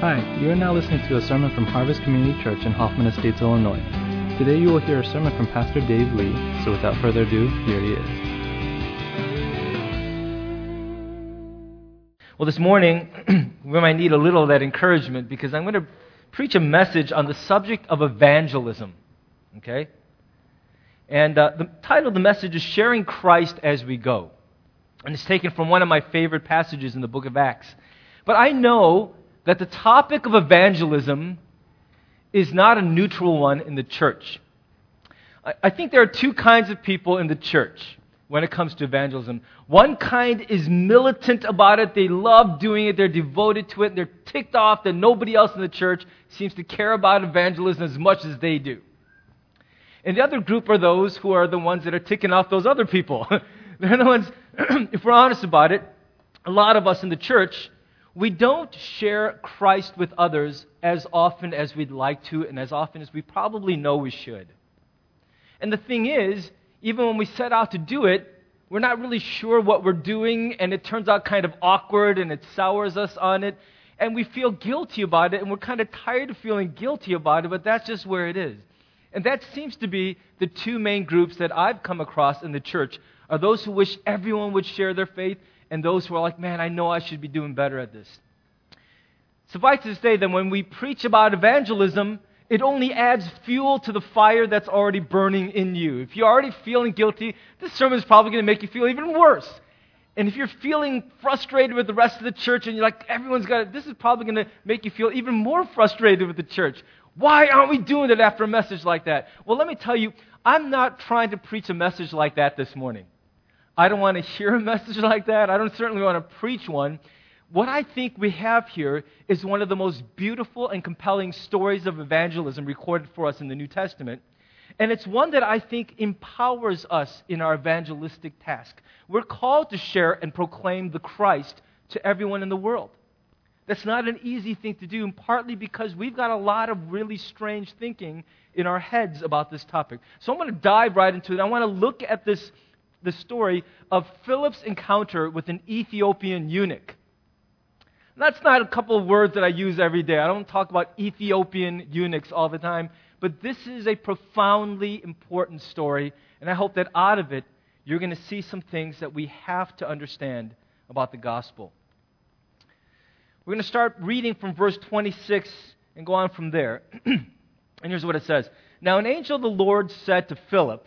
Hi, you are now listening to a sermon from Harvest Community Church in Hoffman Estates, Illinois. Today you will hear a sermon from Pastor Dave Lee, so without further ado, here he is. Well, this morning, we might need a little of that encouragement because I'm going to preach a message on the subject of evangelism. Okay? And uh, the title of the message is Sharing Christ as We Go. And it's taken from one of my favorite passages in the book of Acts. But I know that the topic of evangelism is not a neutral one in the church. I, think there are two kinds of people in the church when it comes to evangelism. One kind is militant about it, they love doing it, they're devoted to it, they're ticked off that nobody else in the church seems to care about evangelism as much as they do. And the other group are those who are the ones that are ticking off those other people. They're the ones, if we're honest about it, a lot of us in the church, we don't share Christ with others as often as we'd like to and as often as we probably know we should. And the thing is, even when we set out to do it, we're not really sure what we're doing, and it turns out kind of awkward and it sours us on it, and we feel guilty about it, and we're kind of tired of feeling guilty about it, but that's just where it is. And that seems to be the two main groups that I've come across in the church are those who wish everyone would share their faith and those who are like, man, I know I should be doing better at this. Suffice to say that when we preach about evangelism, it only adds fuel to the fire that's already burning in you. If you're already feeling guilty, this sermon is probably going to make you feel even worse. And if you're feeling frustrated with the rest of the church and you're like, everyone's got it, this is probably going to make you feel even more frustrated with the church. Why aren't we doing it after a message like that? Well, let me tell you, I'm not trying to preach a message like that this morning. I don't want to hear a message like that. I don't certainly want to preach one. What I think we have here is one of the most beautiful and compelling stories of evangelism recorded for us in the New Testament. And it's one that I think empowers us in our evangelistic task. We're called to share and proclaim the Christ to everyone in the world. That's not an easy thing to do, and partly because we've got a lot of really strange thinking in our heads about this topic. So I'm going to dive right into it. I want to look at this the story of Philip's encounter with an Ethiopian eunuch. That's not a couple of words that I use every day. I don't talk about Ethiopian eunuchs all the time, but this is a profoundly important story, and I hope that out of it, you're going to see some things that we have to understand about the gospel. We're going to start reading from verse 26 and go on from there. and here's what it says Now, an angel of the Lord said to Philip,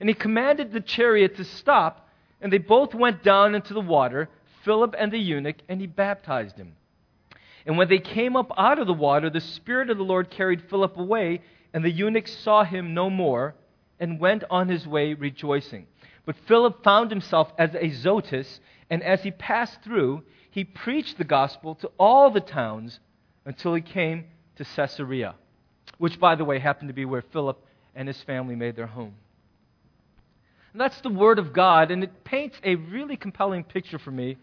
And he commanded the chariot to stop, and they both went down into the water, Philip and the eunuch, and he baptized him. And when they came up out of the water, the Spirit of the Lord carried Philip away, and the eunuch saw him no more, and went on his way rejoicing. But Philip found himself as Azotus, and as he passed through, he preached the gospel to all the towns until he came to Caesarea, which, by the way, happened to be where Philip and his family made their home. And that's the Word of God, and it paints a really compelling picture for me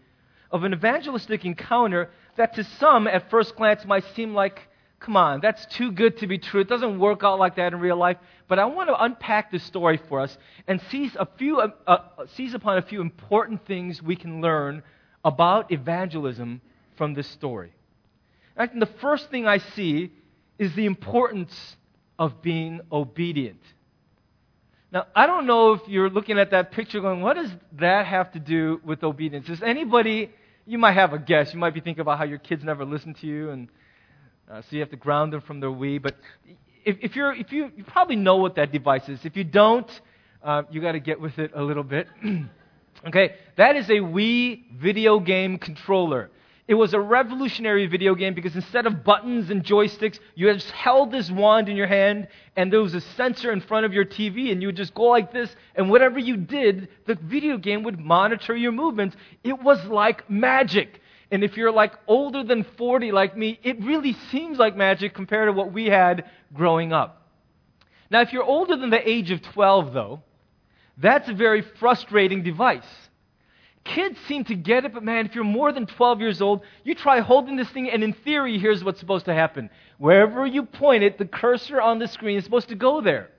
of an evangelistic encounter that to some at first glance might seem like come on, that's too good to be true. It doesn't work out like that in real life. But I want to unpack this story for us and seize, a few, uh, uh, seize upon a few important things we can learn about evangelism from this story. I think the first thing I see is the importance of being obedient. Now, I don't know if you're looking at that picture going, what does that have to do with obedience? Does anybody, you might have a guess. You might be thinking about how your kids never listen to you, and uh, so you have to ground them from their Wii. But if, if, you're, if you, you probably know what that device is. If you don't, uh, you got to get with it a little bit. okay, that is a Wii video game controller. It was a revolutionary video game because instead of buttons and joysticks, you just held this wand in your hand and there was a sensor in front of your TV and you would just go like this and whatever you did, the video game would monitor your movements. It was like magic. And if you're like older than 40 like me, it really seems like magic compared to what we had growing up. Now, if you're older than the age of 12 though, that's a very frustrating device Kids seem to get it, but man, if you're more than 12 years old, you try holding this thing, and in theory, here's what's supposed to happen. Wherever you point it, the cursor on the screen is supposed to go there.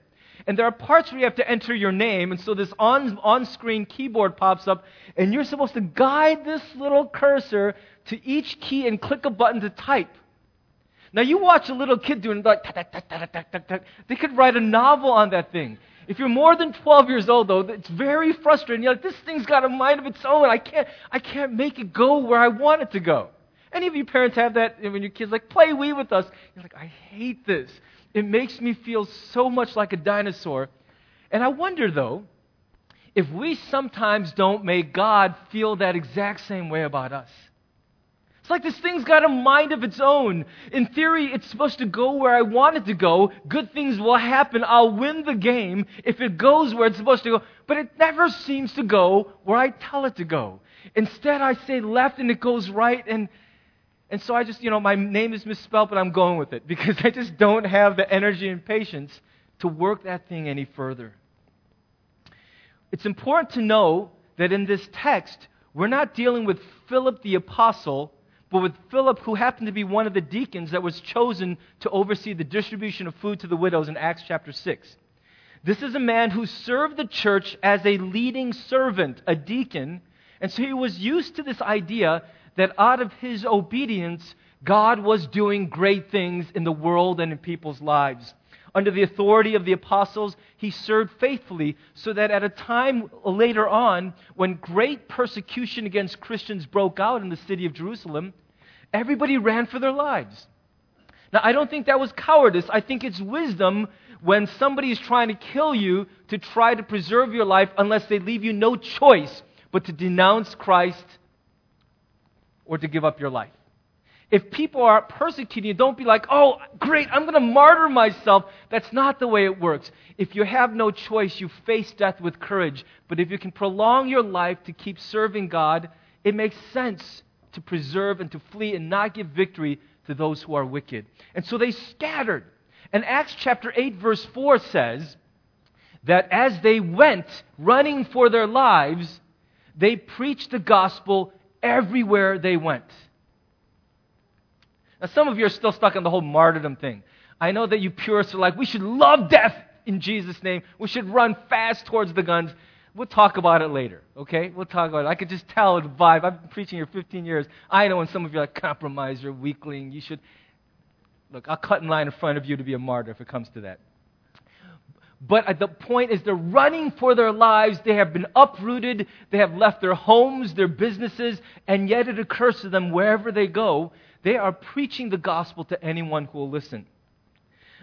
And there are parts where you have to enter your name, and so this on, on-screen keyboard pops up, and you're supposed to guide this little cursor to each key and click a button to type. Now you watch a little kid doing like, they could write a novel on that thing. If you're more than 12 years old, though, it's very frustrating. You're like, this thing's got a mind of its own. I can't, I can't make it go where I want it to go. Any of you parents have that when your kids like, play Wii with us? You're like, I hate this. It makes me feel so much like a dinosaur. And I wonder, though, if we sometimes don't make God feel that exact same way about us. It's like this thing's got a mind of its own. In theory, it's supposed to go where I want it to go. Good things will happen. I'll win the game if it goes where it's supposed to go. But it never seems to go where I tell it to go. Instead, I say left and it goes right. And, and so I just, you know, my name is misspelled, but I'm going with it because I just don't have the energy and patience to work that thing any further. It's important to know that in this text, we're not dealing with Philip the apostle but with Philip, who happened to be one of the deacons that was chosen to oversee the distribution of food to the widows in Acts chapter 6. This is a man who served the church as a leading servant, a deacon, and so he was used to this idea that out of his obedience, God was doing great things in the world and in people's lives. Under the authority of the apostles, he served faithfully so that at a time later on, when great persecution against Christians broke out in the city of Jerusalem, everybody ran for their lives. Now, I don't think that was cowardice. I think it's wisdom when somebody is trying to kill you to try to preserve your life unless they leave you no choice but to denounce Christ or to give up your life. If people are persecuting you, don't be like, oh, great, I'm going to martyr myself. That's not the way it works. If you have no choice, you face death with courage. But if you can prolong your life to keep serving God, it makes sense to preserve and to flee and not give victory to those who are wicked. And so they scattered. And Acts chapter 8, verse 4 says that as they went running for their lives, they preached the gospel everywhere they went. Now, some of you are still stuck on the whole martyrdom thing. I know that you purists are like, we should love death in Jesus' name. We should run fast towards the guns. We'll talk about it later, okay? We'll talk about it. I could just tell the vibe. I've been preaching here 15 years. I know when some of you are like, compromiser, weakling, you should. Look, I'll cut in line in front of you to be a martyr if it comes to that. But the point is, they're running for their lives. They have been uprooted. They have left their homes, their businesses, and yet it occurs to them wherever they go they are preaching the gospel to anyone who will listen.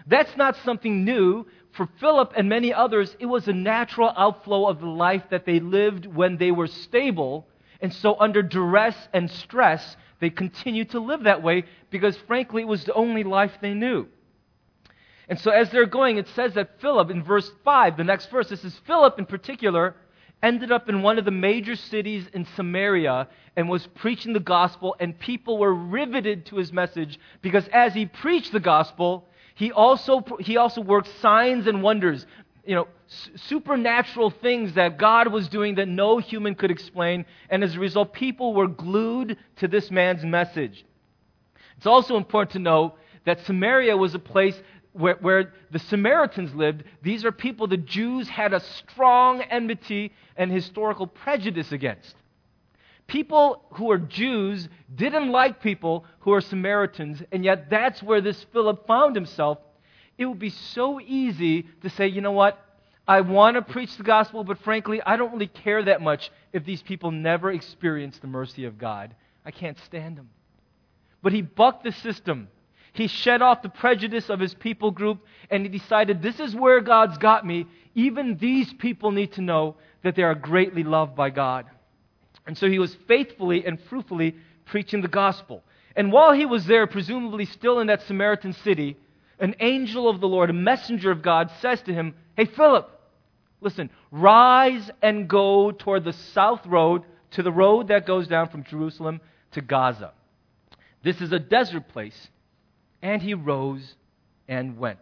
That's not something new. For Philip and many others, it was a natural outflow of the life that they lived when they were stable. And so, under duress and stress, they continued to live that way because, frankly, it was the only life they knew. And so, as they're going, it says that Philip, in verse 5, the next verse, this is Philip in particular, ended up in one of the major cities in Samaria and was preaching the gospel, and people were riveted to his message because as he preached the gospel, he also, he also worked signs and wonders, you know, supernatural things that God was doing that no human could explain, and as a result, people were glued to this man's message. It's also important to know that Samaria was a place where, where, the Samaritans lived. These are people the Jews had a strong enmity and historical prejudice against. People who are Jews didn't like people who are Samaritans, and yet that's where this Philip found himself. It would be so easy to say, you know what? I want to preach the gospel, but frankly, I don't really care that much if these people never experience the mercy of God. I can't stand them. But he bucked the system. He shed off the prejudice of his people group, and he decided, this is where God's got me. Even these people need to know that they are greatly loved by God. And so he was faithfully and fruitfully preaching the gospel. And while he was there, presumably still in that Samaritan city, an angel of the Lord, a messenger of God, says to him, Hey, Philip, listen, rise and go toward the south road, to the road that goes down from Jerusalem to Gaza. This is a desert place. And he rose and went.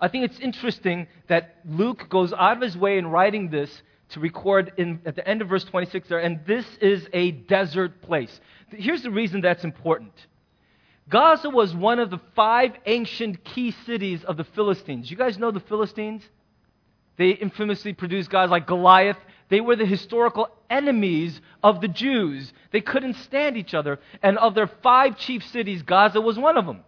I think it's interesting that Luke goes out of his way in writing this to record in, at the end of verse 26 there, and this is a desert place. Here's the reason that's important. Gaza was one of the five ancient key cities of the Philistines. You guys know the Philistines? They infamously produced guys like Goliath. They were the historical enemies of the Jews. They couldn't stand each other. And of their five chief cities, Gaza was one of them.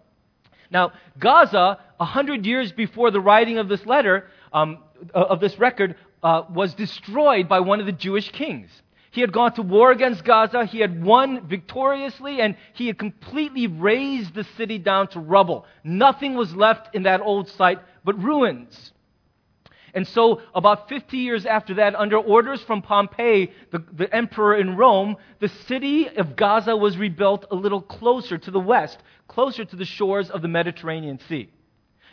Now, Gaza, a hundred years before the writing of this letter, um, of this record, uh, was destroyed by one of the Jewish kings. He had gone to war against Gaza. He had won victoriously, and he had completely razed the city down to rubble. Nothing was left in that old site but ruins. And so, about 50 years after that, under orders from Pompey, the, the emperor in Rome, the city of Gaza was rebuilt a little closer to the west, closer to the shores of the Mediterranean Sea.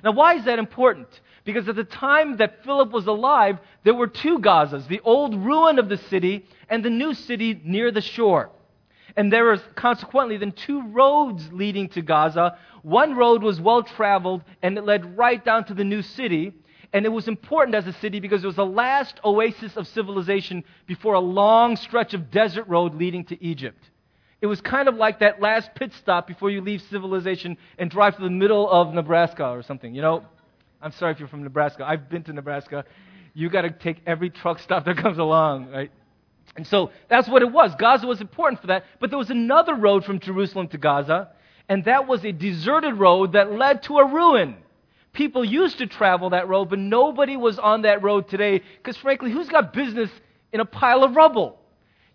Now, why is that important? Because at the time that Philip was alive, there were two Gazas the old ruin of the city and the new city near the shore. And there was consequently then two roads leading to Gaza. One road was well traveled and it led right down to the new city. And it was important as a city because it was the last oasis of civilization before a long stretch of desert road leading to Egypt. It was kind of like that last pit stop before you leave civilization and drive to the middle of Nebraska or something, you know? I'm sorry if you're from Nebraska. I've been to Nebraska. You got to take every truck stop that comes along, right? And so that's what it was. Gaza was important for that. But there was another road from Jerusalem to Gaza, and that was a deserted road that led to a ruin. People used to travel that road, but nobody was on that road today because, frankly, who's got business in a pile of rubble?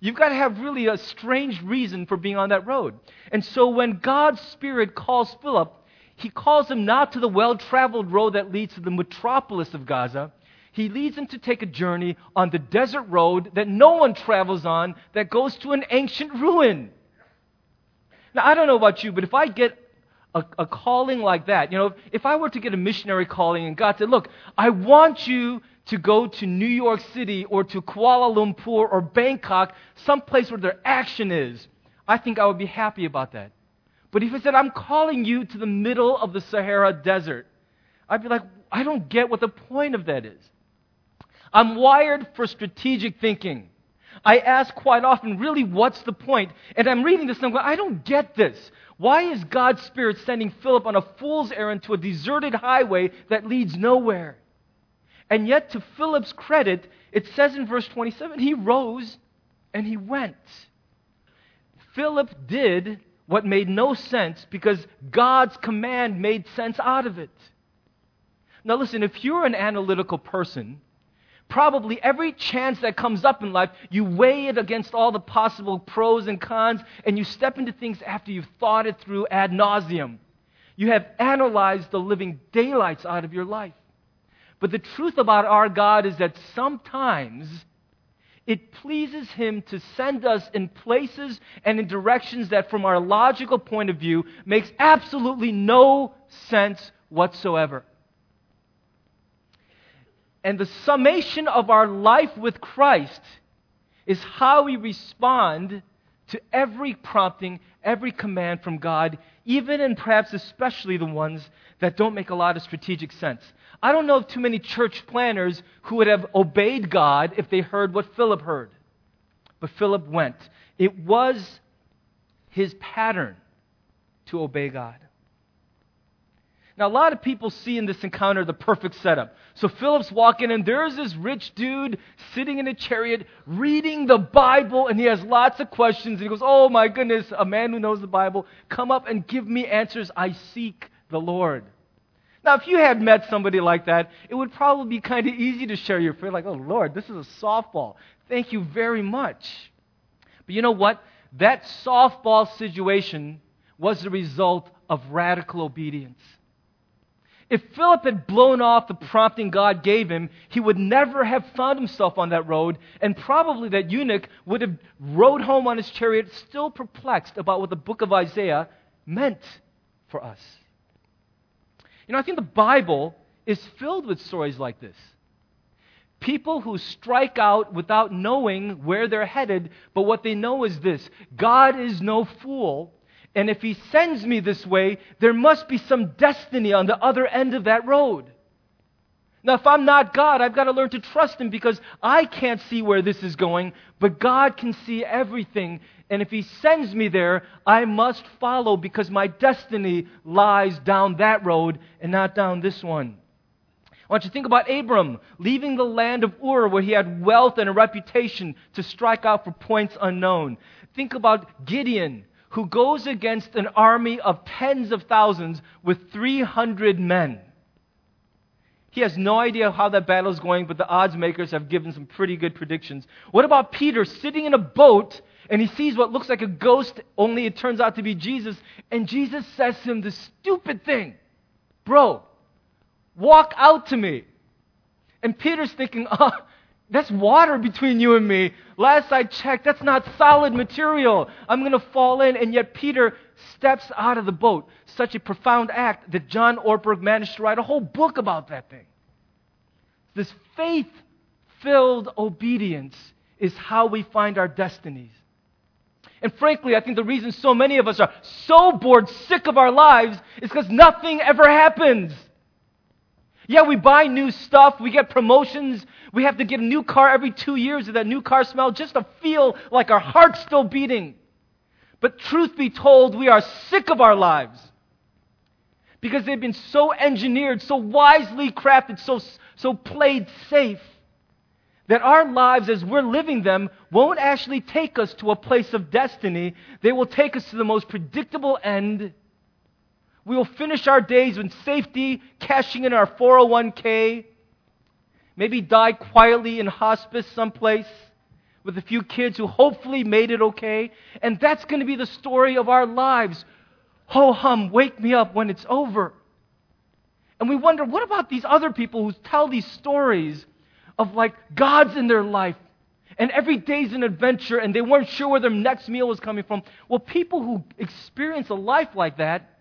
You've got to have really a strange reason for being on that road. And so when God's Spirit calls Philip, he calls him not to the well traveled road that leads to the metropolis of Gaza. He leads him to take a journey on the desert road that no one travels on that goes to an ancient ruin. Now, I don't know about you, but if I get a, a calling like that, you know, if, if I were to get a missionary calling and God said, Look, I want you to go to New York City or to Kuala Lumpur or Bangkok, someplace where their action is, I think I would be happy about that. But if he said, I'm calling you to the middle of the Sahara Desert, I'd be like, I don't get what the point of that is. I'm wired for strategic thinking. I ask quite often, really, what's the point? And I'm reading this and I'm going, I don't get this. Why is God's Spirit sending Philip on a fool's errand to a deserted highway that leads nowhere? And yet, to Philip's credit, it says in verse 27 he rose and he went. Philip did what made no sense because God's command made sense out of it. Now, listen, if you're an analytical person, probably every chance that comes up in life, you weigh it against all the possible pros and cons, and you step into things after you've thought it through ad nauseum. You have analyzed the living daylights out of your life. But the truth about our God is that sometimes it pleases Him to send us in places and in directions that, from our logical point of view, makes absolutely no sense whatsoever. And the summation of our life with Christ is how we respond to every prompting, every command from God, even and perhaps especially the ones that don't make a lot of strategic sense. I don't know of too many church planners who would have obeyed God if they heard what Philip heard. But Philip went. It was his pattern to obey God. Now, a lot of people see in this encounter the perfect setup. So Philip's walking in, there's this rich dude sitting in a chariot reading the Bible, and he has lots of questions. And he goes, Oh my goodness, a man who knows the Bible, come up and give me answers. I seek the Lord. Now, if you had met somebody like that, it would probably be kind of easy to share your faith, like, Oh Lord, this is a softball. Thank you very much. But you know what? That softball situation was the result of radical obedience. If Philip had blown off the prompting God gave him, he would never have found himself on that road, and probably that eunuch would have rode home on his chariot, still perplexed about what the book of Isaiah meant for us. You know, I think the Bible is filled with stories like this. People who strike out without knowing where they're headed, but what they know is this God is no fool, and if he sends me this way, there must be some destiny on the other end of that road. Now, if I'm not God, I've got to learn to trust him because I can't see where this is going, but God can see everything. And if he sends me there, I must follow because my destiny lies down that road and not down this one. I want you to think about Abram leaving the land of Ur where he had wealth and a reputation to strike out for points unknown. Think about Gideon who goes against an army of tens of thousands with 300 men. He has no idea how that battle is going, but the odds makers have given some pretty good predictions. What about Peter sitting in a boat and he sees what looks like a ghost, only it turns out to be Jesus, and Jesus says to him the stupid thing Bro, walk out to me. And Peter's thinking, oh, that's water between you and me. Last I checked, that's not solid material. I'm going to fall in. And yet Peter steps out of the boat. Such a profound act that John Ortberg managed to write a whole book about that thing. This faith filled obedience is how we find our destinies. And frankly, I think the reason so many of us are so bored, sick of our lives, is because nothing ever happens. Yeah, we buy new stuff, we get promotions, we have to get a new car every two years with that new car smell just to feel like our heart's still beating. But truth be told, we are sick of our lives because they've been so engineered, so wisely crafted, so, so played safe that our lives as we're living them won't actually take us to a place of destiny. They will take us to the most predictable end we will finish our days in safety, cashing in our 401k, maybe die quietly in hospice someplace with a few kids who hopefully made it okay. And that's going to be the story of our lives. Ho hum, wake me up when it's over. And we wonder, what about these other people who tell these stories of like God's in their life and every day's an adventure and they weren't sure where their next meal was coming from? Well, people who experience a life like that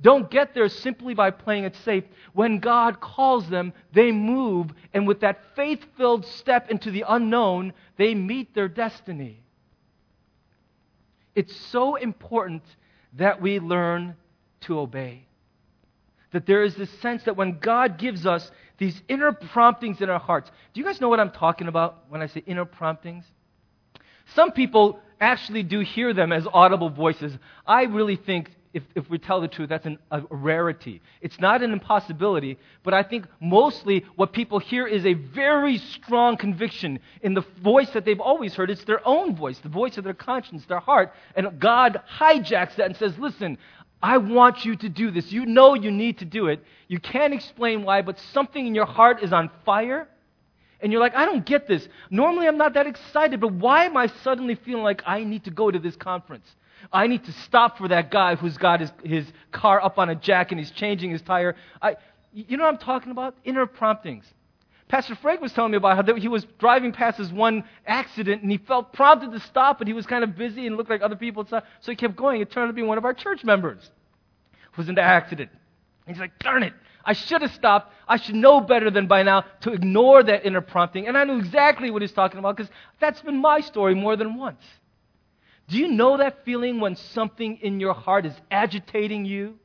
don't get there simply by playing it safe. When God calls them, they move, and with that faith filled step into the unknown, they meet their destiny. It's so important that we learn to obey. That there is this sense that when God gives us these inner promptings in our hearts, do you guys know what I'm talking about when I say inner promptings? Some people actually do hear them as audible voices. I really think if, if we tell the truth, that's an, a rarity. It's not an impossibility, but I think mostly what people hear is a very strong conviction in the voice that they've always heard. It's their own voice, the voice of their conscience, their heart. And God hijacks that and says, Listen, I want you to do this. You know you need to do it. You can't explain why, but something in your heart is on fire. And you're like, I don't get this. Normally I'm not that excited, but why am I suddenly feeling like I need to go to this conference? I need to stop for that guy who's got his, his car up on a jack and he's changing his tire. I, you know what I'm talking about? Inner promptings. Pastor Frank was telling me about how he was driving past this one accident and he felt prompted to stop, but he was kind of busy and looked like other people. So he kept going. It turned out to be one of our church members who was in the accident. And he's like, darn it. I should have stopped. I should know better than by now to ignore that inner prompting. And I knew exactly what he's talking about because that's been my story more than once. Do you know that feeling when something in your heart is agitating you?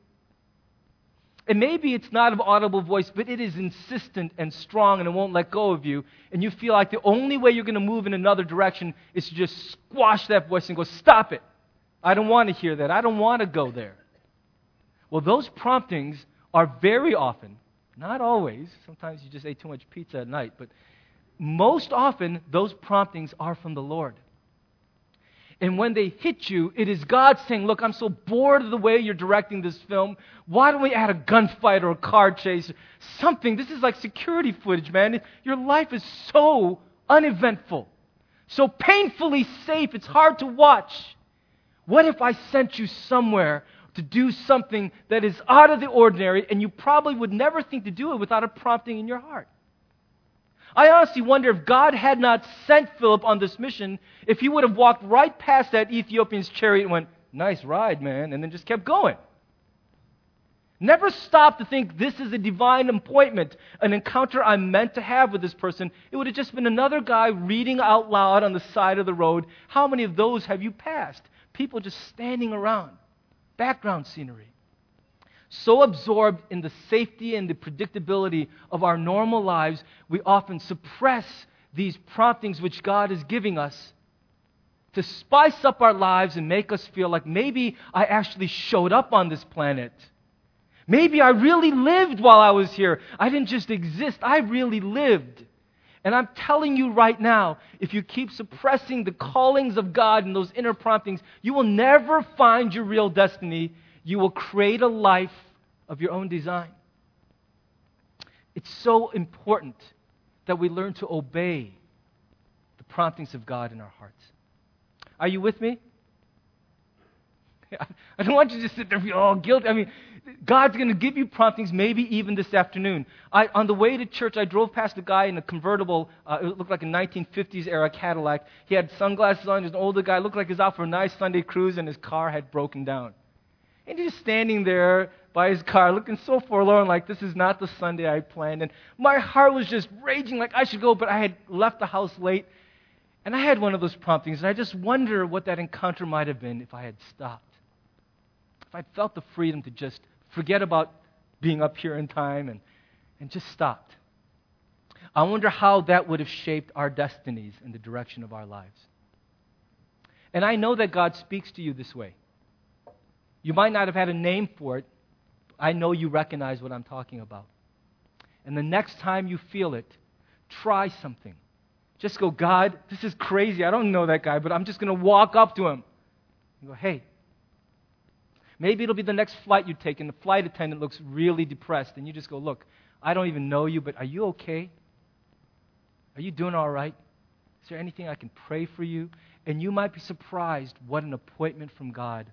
And maybe it's not an audible voice, but it is insistent and strong and it won't let go of you. And you feel like the only way you're going to move in another direction is to just squash that voice and go, Stop it. I don't want to hear that. I don't want to go there. Well, those promptings are very often, not always, sometimes you just ate too much pizza at night, but most often those promptings are from the Lord. And when they hit you, it is God saying, Look, I'm so bored of the way you're directing this film. Why don't we add a gunfight or a car chase? Something. This is like security footage, man. Your life is so uneventful, so painfully safe, it's hard to watch. What if I sent you somewhere to do something that is out of the ordinary and you probably would never think to do it without a prompting in your heart? I honestly wonder if God had not sent Philip on this mission, if he would have walked right past that Ethiopian's chariot and went, Nice ride, man, and then just kept going. Never stopped to think this is a divine appointment, an encounter I'm meant to have with this person. It would have just been another guy reading out loud on the side of the road. How many of those have you passed? People just standing around. Background scenery so absorbed in the safety and the predictability of our normal lives, we often suppress these promptings which God is giving us to spice up our lives and make us feel like maybe I actually showed up on this planet. Maybe I really lived while I was here. I didn't just exist, I really lived. And I'm telling you right now, if you keep suppressing the callings of God and those inner promptings, you will never find your real destiny you will create a life of your own design. It's so important that we learn to obey the promptings of God in our hearts. Are you with me? I don't want you to sit there and feel all guilty. I mean, God's going to give you promptings maybe even this afternoon. I, on the way to church, I drove past a guy in a convertible, uh, it looked like a 1950s era Cadillac. He had sunglasses on, he was an older guy, looked like he was out for a nice Sunday cruise, and his car had broken down. And he's standing there by his car looking so forlorn, like this is not the Sunday I planned. And my heart was just raging like I should go, but I had left the house late. And I had one of those promptings, and I just wonder what that encounter might have been if I had stopped. If I'd felt the freedom to just forget about being up here in time and, and just stopped. I wonder how that would have shaped our destinies and the direction of our lives. And I know that God speaks to you this way. You might not have had a name for it. I know you recognize what I'm talking about. And the next time you feel it, try something. Just go, God, this is crazy. I don't know that guy, but I'm just going to walk up to him and go, hey. Maybe it'll be the next flight you take, and the flight attendant looks really depressed, and you just go, look, I don't even know you, but are you okay? Are you doing all right? Is there anything I can pray for you? And you might be surprised what an appointment from God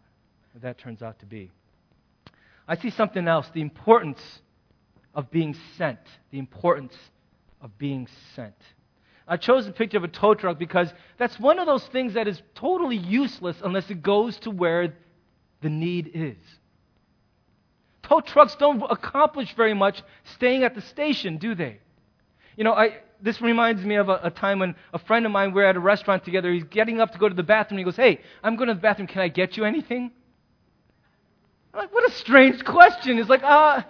that turns out to be. I see something else the importance of being sent. The importance of being sent. I chose the picture of a tow truck because that's one of those things that is totally useless unless it goes to where the need is. Tow trucks don't accomplish very much staying at the station, do they? You know, I, this reminds me of a, a, time when a friend of mine, we we're at a restaurant together. He's getting up to go to the bathroom. He goes, Hey, I'm going to the bathroom. Can I get you anything? Like, what a strange question. It's like, uh,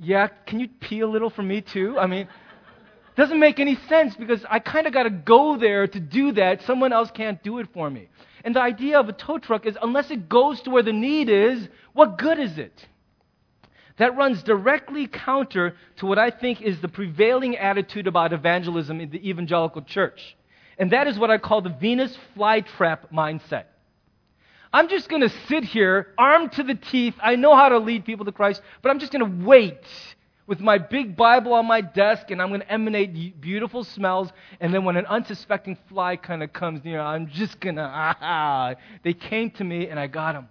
yeah, can you pee a little for me too? I mean, doesn't make any sense because I kind of got to go there to do that. Someone else can't do it for me. And the idea of a tow truck is unless it goes to where the need is, what good is it? That runs directly counter to what I think is the prevailing attitude about evangelism in the evangelical church. And that is what I call the Venus flytrap mindset. I'm just going to sit here, armed to the teeth. I know how to lead people to Christ, but I'm just going to wait with my big Bible on my desk, and I'm going to emanate beautiful smells. And then when an unsuspecting fly kind of comes near, I'm just going to, ah, they came to me and I got them.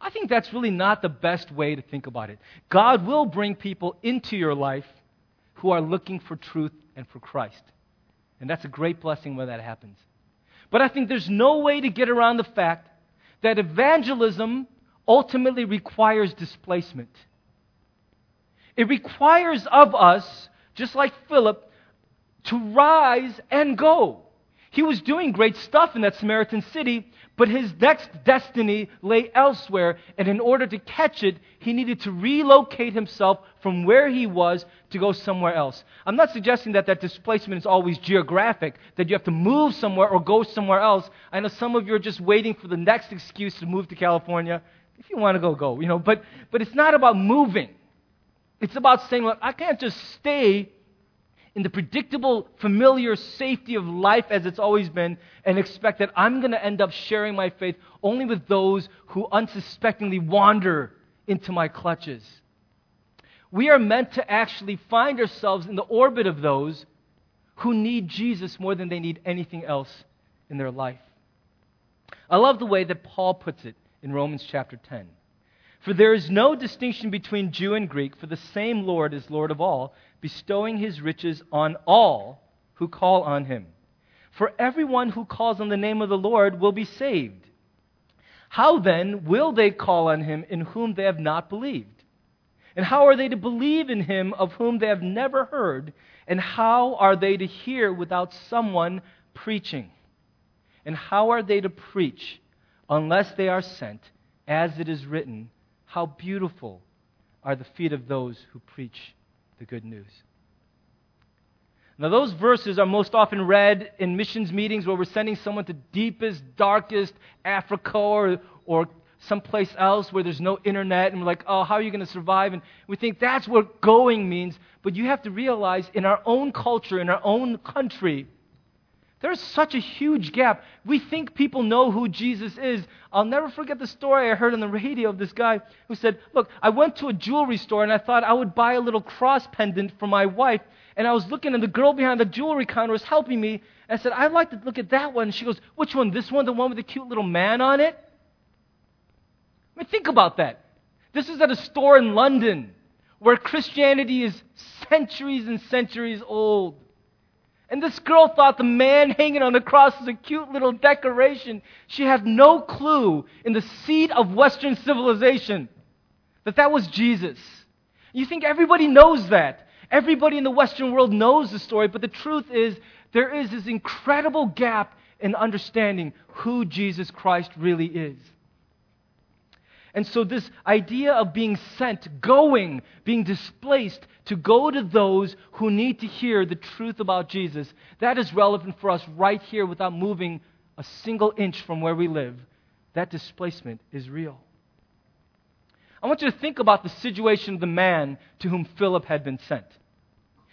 I think that's really not the best way to think about it. God will bring people into your life who are looking for truth and for Christ. And that's a great blessing when that happens. But I think there's no way to get around the fact that evangelism ultimately requires displacement. It requires of us, just like Philip, to rise and go. He was doing great stuff in that Samaritan city, but his next destiny lay elsewhere, and in order to catch it, he needed to relocate himself from where he was to go somewhere else. I'm not suggesting that that displacement is always geographic, that you have to move somewhere or go somewhere else. I know some of you are just waiting for the next excuse to move to California. If you want to go, go. You know, but but it's not about moving. It's about saying, look, I can't just stay in the predictable, familiar safety of life as it's always been and expect that I'm going to end up sharing my faith only with those who unsuspectingly wander into my clutches. We are meant to actually find ourselves in the orbit of those who need Jesus more than they need anything else in their life. I love the way that Paul puts it in Romans chapter 10. For there is no distinction between Jew and Greek, for the same Lord is Lord of all, bestowing his riches on all who call on him. For everyone who calls on the name of the Lord will be saved. How then will they call on him in whom they have not believed? And how are they to believe in him of whom they have never heard? And how are they to hear without someone preaching? And how are they to preach unless they are sent, as it is written? How beautiful are the feet of those who preach the good news. Now, those verses are most often read in missions meetings where we're sending someone to deepest, darkest Africa or, or someplace else where there's no internet, and we're like, oh, how are you going to survive? And we think that's what going means. But you have to realize in our own culture, in our own country, there's such a huge gap. We think people know who Jesus is. I'll never forget the story I heard on the radio of this guy who said, Look, I went to a jewelry store and I thought I would buy a little cross pendant for my wife. And I was looking, and the girl behind the jewelry counter was helping me. And I said, I'd like to look at that one. And she goes, Which one? This one? The one with the cute little man on it? I mean, think about that. This is at a store in London where Christianity is centuries and centuries old. And this girl thought the man hanging on the cross was a cute little decoration. She had no clue in the seat of Western civilization that that was Jesus. You think everybody knows that. Everybody in the Western world knows the story, but the truth is there is this incredible gap in understanding who Jesus Christ really is. And so, this idea of being sent, going, being displaced to go to those who need to hear the truth about Jesus, that is relevant for us right here without moving a single inch from where we live. That displacement is real. I want you to think about the situation of the man to whom Philip had been sent.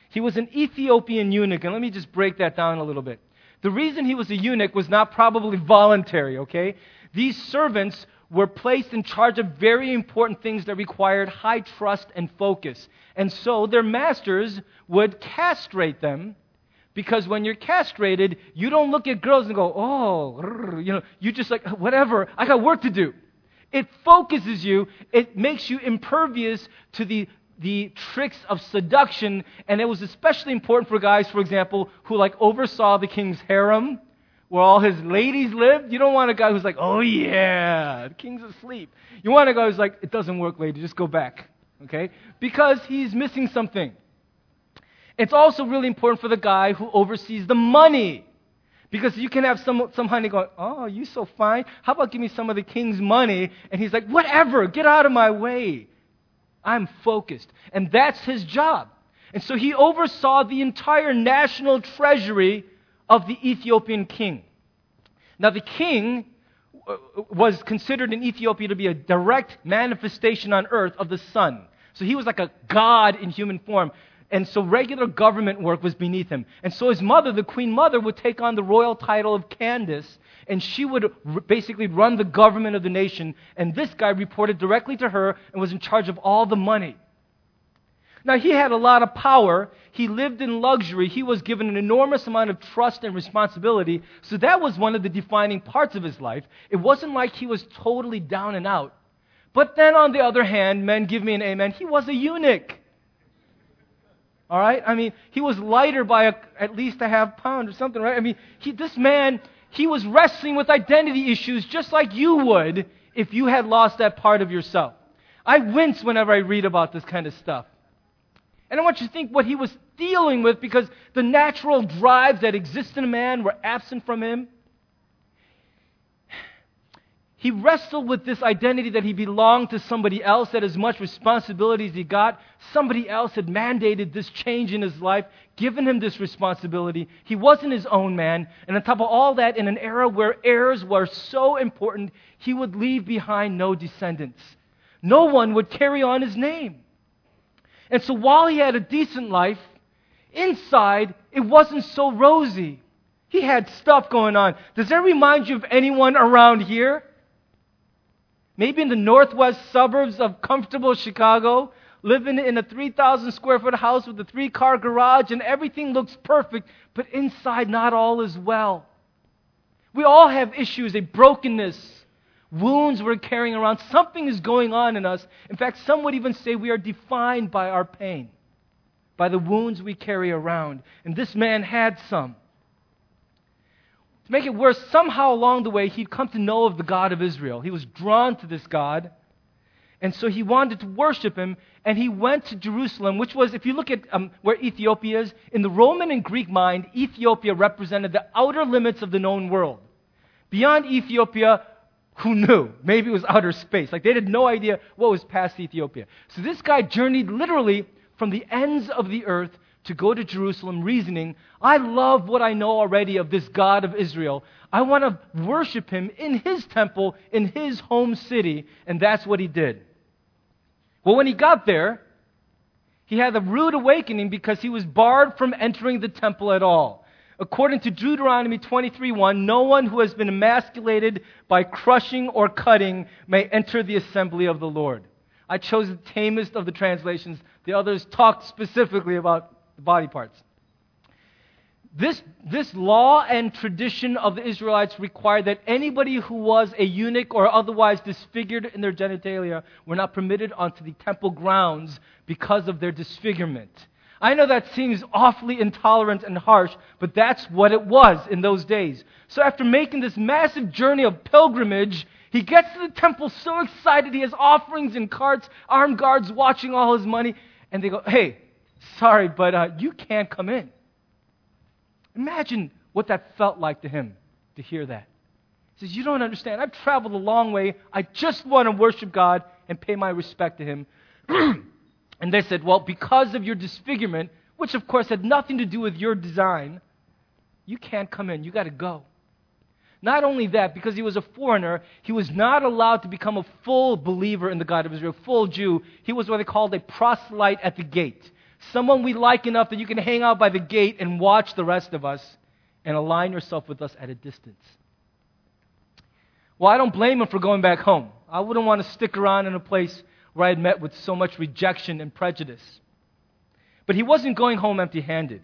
He was an Ethiopian eunuch, and let me just break that down a little bit. The reason he was a eunuch was not probably voluntary, okay? These servants were placed in charge of very important things that required high trust and focus. And so their masters would castrate them because when you're castrated, you don't look at girls and go, oh, you know, you just like, whatever, I got work to do. It focuses you, it makes you impervious to the, the tricks of seduction, and it was especially important for guys, for example, who like oversaw the king's harem where all his ladies lived. You don't want a guy who's like, oh yeah, the king's asleep. You want a guy who's like, it doesn't work, lady, just go back. Okay? Because he's missing something. It's also really important for the guy who oversees the money. Because you can have some, some honey going, oh, you so fine. How about give me some of the king's money? And he's like, whatever, get out of my way. I'm focused. And that's his job. And so he oversaw the entire national treasury of the Ethiopian king. Now, the king uh, was considered in Ethiopia to be a direct manifestation on earth of the sun. So he was like a god in human form. And so regular government work was beneath him. And so his mother, the queen mother, would take on the royal title of Candace, and she would basically run the government of the nation. And this guy reported directly to her and was in charge of all the money. Now, he had a lot of power. He lived in luxury. He was given an enormous amount of trust and responsibility. So that was one of the defining parts of his life. It wasn't like he was totally down and out. But then, on the other hand, men give me an amen, he was a eunuch. All right? I mean, he was lighter by a, at least a half pound or something, right? I mean, he, this man, he was wrestling with identity issues just like you would if you had lost that part of yourself. I wince whenever I read about this kind of stuff. And I want you to think what he was dealing with because the natural drives that exist in a man were absent from him. he wrestled with this identity that he belonged to somebody else, that as much responsibility as he got, somebody else had mandated this change in his life, given him this responsibility. He wasn't his own man. And on top of all that, in an era where heirs were so important, he would leave behind no descendants. No one would carry on his name. And so while he had a decent life, inside, it wasn't so rosy. He had stuff going on. Does that remind you of anyone around here? maybe in the northwest suburbs of comfortable Chicago, living in a 3,000 square foot house with a three car garage, and everything looks perfect, but inside, not all is well. We all have issues, a brokenness, wounds we're carrying around. Something is going on in us. In fact, some would even say we are defined by our pain, by the wounds we carry around. And this man had some. To make it worse, somehow along the way, he'd come to know of the God of Israel. He was drawn to this God. And so he wanted to worship him, and he went to Jerusalem, which was, if you look at um, where Ethiopia is, in the Roman and Greek mind, Ethiopia represented the outer limits of the known world. Beyond Ethiopia, who knew? Maybe it was outer space. Like they had no idea what was past Ethiopia. So this guy journeyed literally from the ends of the earth to go to Jerusalem reasoning, I love what I know already of this God of Israel. I want to worship him in his temple, in his home city. And that's what he did. Well, when he got there, he had a rude awakening because he was barred from entering the temple at all. According to Deuteronomy 23:1, no one who has been emasculated by crushing or cutting may enter the assembly of the Lord. I chose the tamest of the translations. The others talked specifically about the body parts. This, this law and tradition of the Israelites required that anybody who was a eunuch or otherwise disfigured in their genitalia were not permitted onto the temple grounds because of their disfigurement. I know that seems awfully intolerant and harsh, but that's what it was in those days. So after making this massive journey of pilgrimage, he gets to the temple so excited. He has offerings and carts, armed guards watching all his money. And they go, Hey, sorry, but uh, you can't come in. Imagine what that felt like to him to hear that. He says, You don't understand. I've traveled a long way. I just want to worship God and pay my respect to him. and they said, Well, because of your disfigurement, which of course had nothing to do with your design, you can't come in. You got to go. Not only that, because he was a foreigner, he was not allowed to become a full believer in the God of Israel, full Jew. He was what they called a proselyte at the gate. Someone we like enough that you can hang out by the gate and watch the rest of us and align yourself with us at a distance. Well, I don't blame him for going back home. I wouldn't want to stick around in a place where I had met with so much rejection and prejudice. But he wasn't going home empty handed.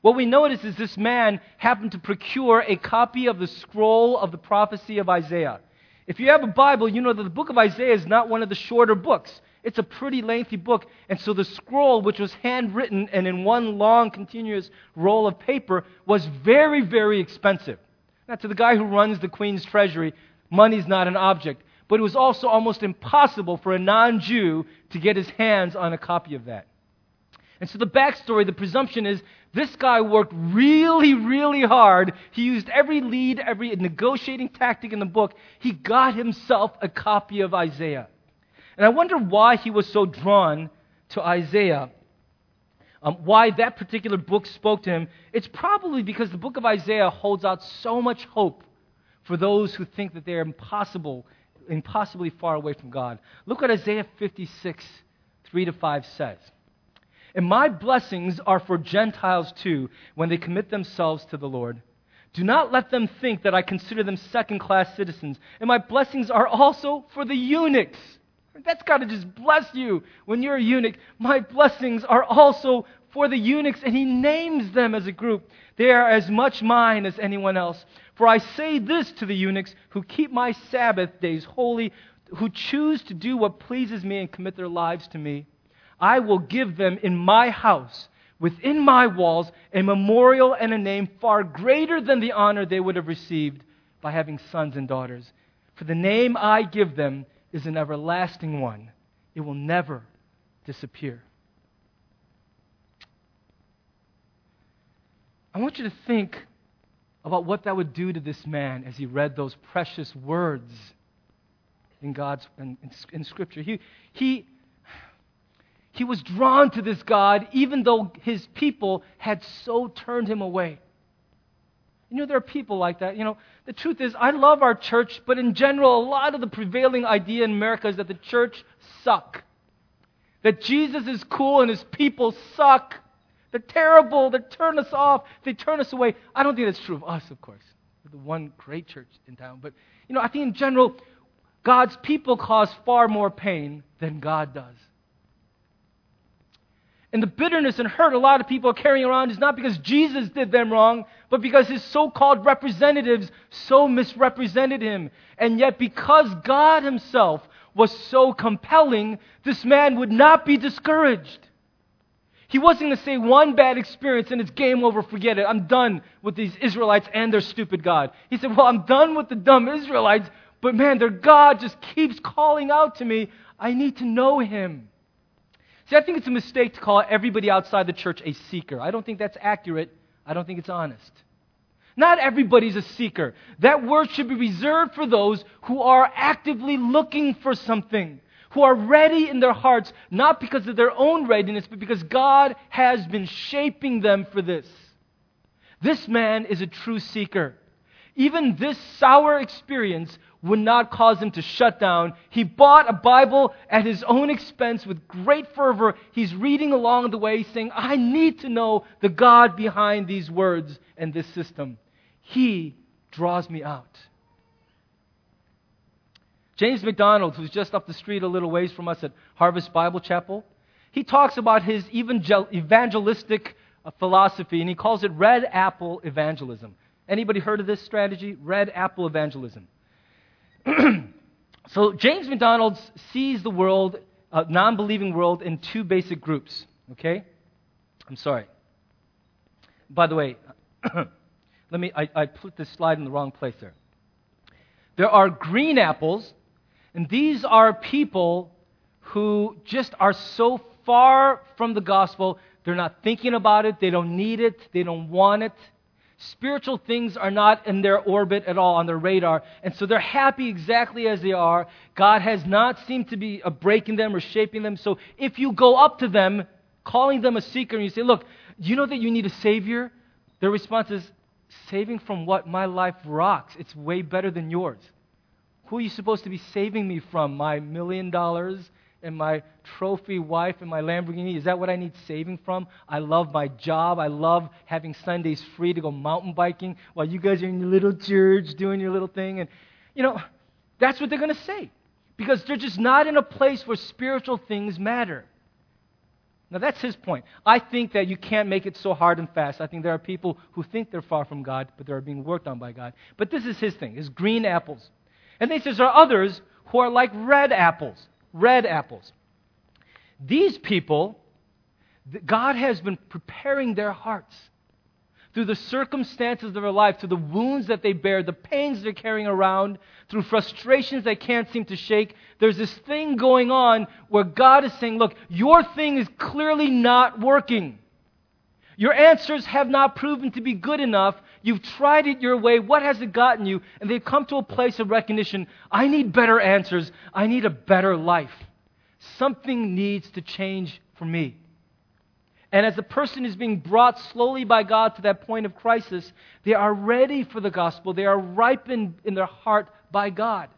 What we notice is this man happened to procure a copy of the scroll of the prophecy of Isaiah. If you have a Bible, you know that the book of Isaiah is not one of the shorter books. It's a pretty lengthy book. And so the scroll, which was handwritten and in one long, continuous roll of paper, was very, very expensive. Now, to the guy who runs the Queen's treasury, money's not an object. But it was also almost impossible for a non Jew to get his hands on a copy of that. And so the backstory, the presumption is this guy worked really, really hard. He used every lead, every negotiating tactic in the book. He got himself a copy of Isaiah. And I wonder why he was so drawn to Isaiah. Um, why that particular book spoke to him. It's probably because the book of Isaiah holds out so much hope for those who think that they are impossible, impossibly far away from God. Look what Isaiah 56, 3 to 5 says. And my blessings are for Gentiles too, when they commit themselves to the Lord. Do not let them think that I consider them second class citizens. And my blessings are also for the eunuchs that's got to just bless you when you're a eunuch. My blessings are also for the eunuchs, and he names them as a group. They are as much mine as anyone else. For I say this to the eunuchs who keep my Sabbath days holy, who choose to do what pleases me and commit their lives to me. I will give them in my house, within my walls, a memorial and a name far greater than the honor they would have received by having sons and daughters. For the name I give them is an everlasting one, it will never disappear. I want you to think about what that would do to this man as he read those precious words in God's in, in, Scripture. He, he, he was drawn to this God even though his people had so turned him away. You know, there are people like that. You know, the truth is, I love our church, but in general, a lot of the prevailing idea in America is that the church suck. That Jesus is cool and his people suck. They're terrible. They turn us off. They turn us away. I don't think that's true of us, of course. We're the one great church in town. But, you know, I think in general, God's people cause far more pain than God does. And the bitterness and hurt a lot of people are carrying around is not because Jesus did them wrong, but because his so called representatives so misrepresented him. And yet, because God himself was so compelling, this man would not be discouraged. He wasn't going to say one bad experience and it's game over, forget it. I'm done with these Israelites and their stupid God. He said, Well, I'm done with the dumb Israelites, but man, their God just keeps calling out to me. I need to know him. See, I think it's a mistake to call everybody outside the church a seeker. I don't think that's accurate. I don't think it's honest. Not everybody's a seeker. That word should be reserved for those who are actively looking for something, who are ready in their hearts, not because of their own readiness, but because God has been shaping them for this. This man is a true seeker. Even this sour experience would not cause him to shut down. He bought a Bible at his own expense with great fervor. He's reading along the way, saying, I need to know the God behind these words and this system. He draws me out. James MacDonald, who's just up the street a little ways from us at Harvest Bible Chapel, he talks about his evangelistic uh, philosophy, and he calls it red apple evangelism. Anybody heard of this strategy? Red apple evangelism. so James MacDonald sees the world, uh, non-believing world, in two basic groups. Okay, I'm sorry. By the way, let me. I, I put this slide in the wrong place there. There are green apples, and these are people who just are so far from the gospel. They're not thinking about it. They don't need it. They don't want it. Spiritual things are not in their orbit at all, on their radar. And so they're happy exactly as they are. God has not seemed to be uh, breaking them or shaping them. So if you go up to them, calling them a seeker, and you say, Look, do you know that you need a Savior? Their response is, Saving from what? My life rocks. It's way better than yours. Who are you supposed to be saving me from? My million dollars and my trophy wife and my Lamborghini? Is that what I need saving from? I love my job. I love having Sundays free to go mountain biking while you guys are in your little church doing your little thing. And, you know, that's what they're going to say because they're just not in a place where spiritual things matter. Now, that's his point. I think that you can't make it so hard and fast. I think there are people who think they're far from God, but they're being worked on by God. But this is his thing, his green apples. And then he says there are others who are like red apples red apples. These people, God has been preparing their hearts through the circumstances of their life, through the wounds that they bear, the pains they're carrying around, through frustrations they can't seem to shake. There's this thing going on where God is saying, Look, your thing is clearly not working. Your answers have not proven to be good enough. You've tried it your way. What has it gotten you? And they've come to a place of recognition I need better answers. I need a better life. Something needs to change for me. And as the person is being brought slowly by God to that point of crisis, they are ready for the gospel. They are ripened in their heart by God.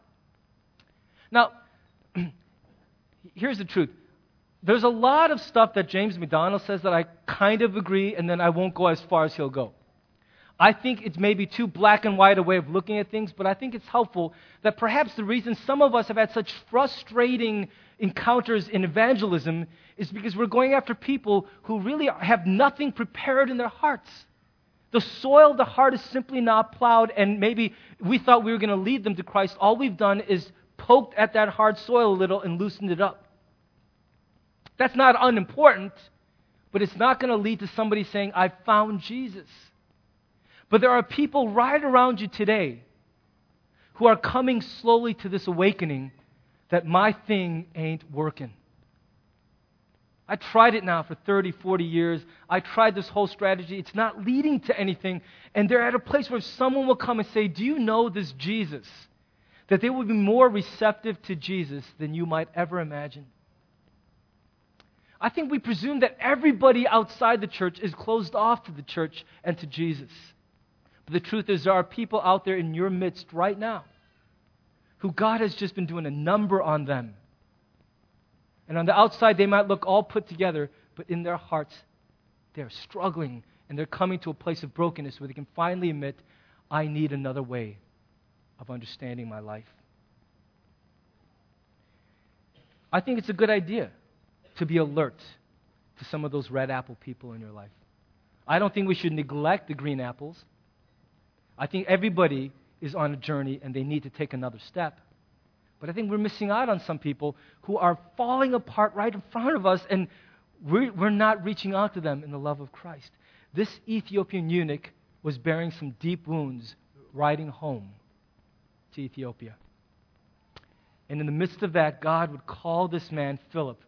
Now, here's the truth there's a lot of stuff that James MacDonald says that I kind of agree, and then I won't go as far as he'll go. I think it's maybe too black and white a way of looking at things, but I think it's helpful that perhaps the reason some of us have had such frustrating encounters in evangelism is because we're going after people who really have nothing prepared in their hearts. The soil of the heart is simply not plowed, and maybe we thought we were going to lead them to Christ. All we've done is poked at that hard soil a little and loosened it up. That's not unimportant, but it's not going to lead to somebody saying, I found Jesus. But there are people right around you today who are coming slowly to this awakening that my thing ain't working. I tried it now for 30, 40 years. I tried this whole strategy. It's not leading to anything. And they're at a place where someone will come and say, Do you know this Jesus? that they will be more receptive to Jesus than you might ever imagine. I think we presume that everybody outside the church is closed off to the church and to Jesus. But the truth is, there are people out there in your midst right now who God has just been doing a number on them. And on the outside, they might look all put together, but in their hearts, they're struggling and they're coming to a place of brokenness where they can finally admit, I need another way of understanding my life. I think it's a good idea to be alert to some of those red apple people in your life. I don't think we should neglect the green apples. I think everybody is on a journey and they need to take another step. But I think we're missing out on some people who are falling apart right in front of us and we're, not reaching out to them in the love of Christ. This Ethiopian eunuch was bearing some deep wounds riding home to Ethiopia. And in the midst of that, God would call this man, Philip,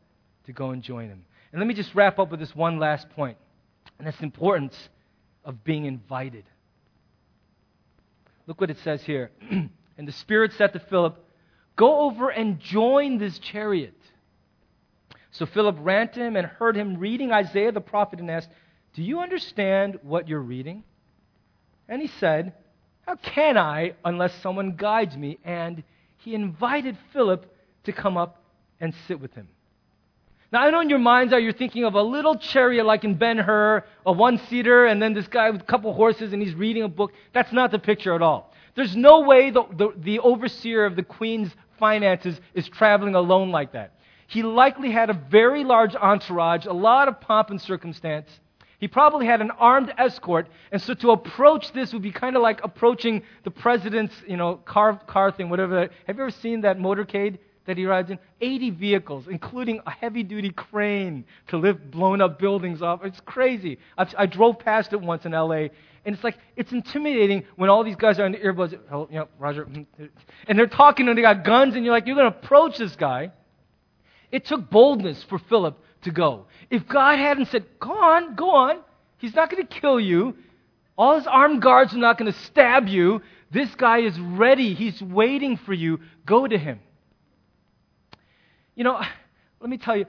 to go and join him. And let me just wrap up with this one last point, and that's the importance of being invited. Look what it says here. and the Spirit said to Philip, Go over and join this chariot. So Philip ran to him and heard him reading Isaiah the prophet and asked, Do you understand what you're reading? And he said, How can I unless someone guides me? And he invited Philip to come up and sit with him. Now, I know in your minds are you're thinking of a little chariot like in Ben Hur, a one seater, and then this guy with a couple horses and he's reading a book. That's not the picture at all. There's no way the, the, the overseer of the queen's finances is traveling alone like that. He likely had a very large entourage, a lot of pomp and circumstance. He probably had an armed escort, and so to approach this would be kind of like approaching the president's, you know, car, car thing, whatever. Have you ever seen that motorcade? That he rides in 80 vehicles, including a heavy duty crane to lift blown up buildings off. It's crazy. I've, i drove past it once in LA, and it's like, it's intimidating when all these guys are in the earbuds. Oh, you know, Roger. And they're talking and they got guns, and you're like, you're going to approach this guy. It took boldness for Philip to go. If God hadn't said, go on, go on, he's not going to kill you. All his armed guards are not going to stab you. This guy is ready. He's waiting for you. Go to him. You know, let me tell you,